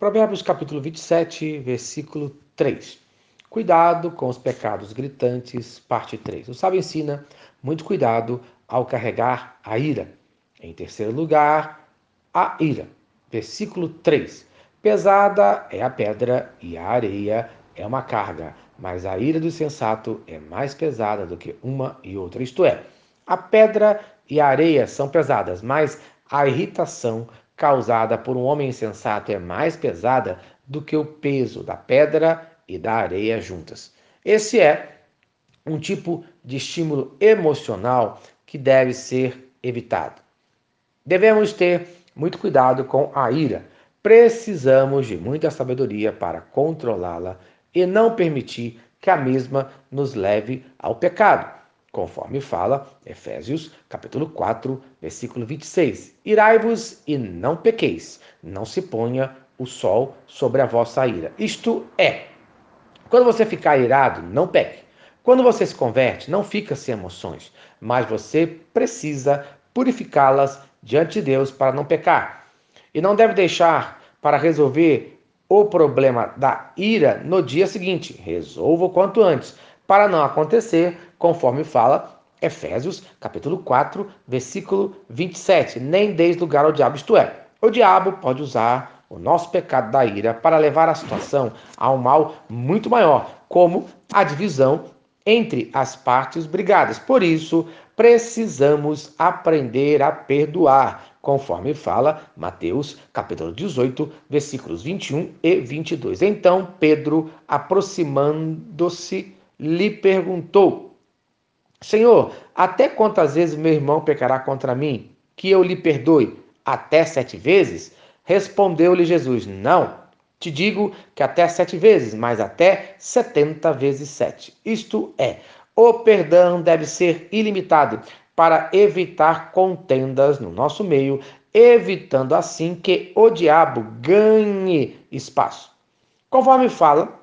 Provérbios capítulo 27, versículo 3. Cuidado com os pecados gritantes, parte 3. O sábio ensina muito cuidado ao carregar a ira. Em terceiro lugar, a ira. Versículo 3. Pesada é a pedra e a areia é uma carga, mas a ira do sensato é mais pesada do que uma e outra. Isto é, a pedra e a areia são pesadas, mas a irritação causada por um homem insensato é mais pesada do que o peso da pedra e da areia juntas. Esse é um tipo de estímulo emocional que deve ser evitado. Devemos ter muito cuidado com a ira. Precisamos de muita sabedoria para controlá-la e não permitir que a mesma nos leve ao pecado conforme fala Efésios, capítulo 4, versículo 26. Irai-vos e não pequeis, não se ponha o sol sobre a vossa ira. Isto é, quando você ficar irado, não peque. Quando você se converte, não fica sem emoções, mas você precisa purificá-las diante de Deus para não pecar. E não deve deixar para resolver o problema da ira no dia seguinte. Resolva o quanto antes, para não acontecer conforme fala Efésios, capítulo 4, versículo 27. Nem deis lugar ao diabo, isto é, o diabo pode usar o nosso pecado da ira para levar a situação a um mal muito maior, como a divisão entre as partes brigadas. Por isso, precisamos aprender a perdoar, conforme fala Mateus, capítulo 18, versículos 21 e 22. Então, Pedro, aproximando-se, lhe perguntou: Senhor, até quantas vezes meu irmão pecará contra mim, que eu lhe perdoe? Até sete vezes? Respondeu-lhe Jesus: Não, te digo que até sete vezes, mas até setenta vezes sete. Isto é, o perdão deve ser ilimitado para evitar contendas no nosso meio, evitando assim que o diabo ganhe espaço. Conforme fala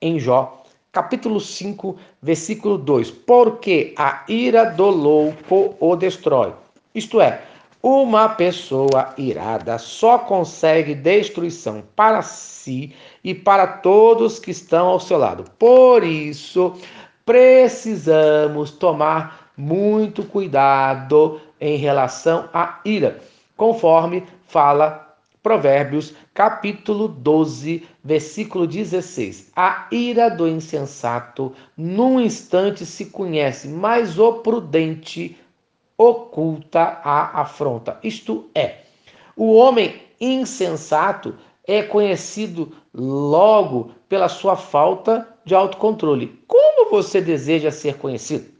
em Jó capítulo 5, versículo 2: Porque a ira do louco o destrói. Isto é, uma pessoa irada só consegue destruição para si e para todos que estão ao seu lado. Por isso, precisamos tomar muito cuidado em relação à ira, conforme fala Provérbios, capítulo 12, versículo 16. A ira do insensato num instante se conhece, mas o prudente oculta a afronta. Isto é, o homem insensato é conhecido logo pela sua falta de autocontrole. Como você deseja ser conhecido?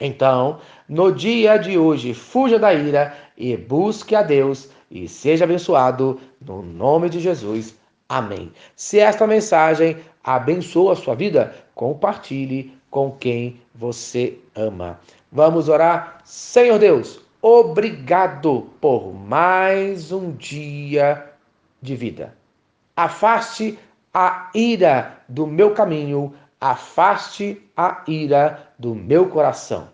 Então, no dia de hoje, fuja da ira e busque a Deus e seja abençoado no nome de Jesus. Amém. Se esta mensagem abençoa a sua vida, compartilhe com quem você ama. Vamos orar? Senhor Deus, obrigado por mais um dia de vida. Afaste a ira do meu caminho, afaste a ira do meu coração.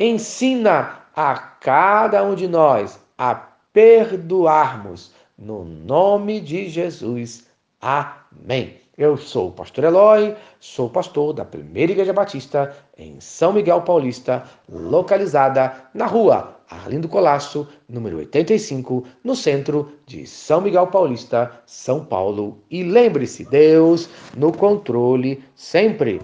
Ensina a cada um de nós a perdoarmos. No nome de Jesus. Amém. Eu sou o pastor Eloy, sou pastor da Primeira Igreja Batista em São Miguel Paulista, localizada na rua Arlindo Colasso, número 85, no centro de São Miguel Paulista, São Paulo. E lembre-se, Deus no controle sempre.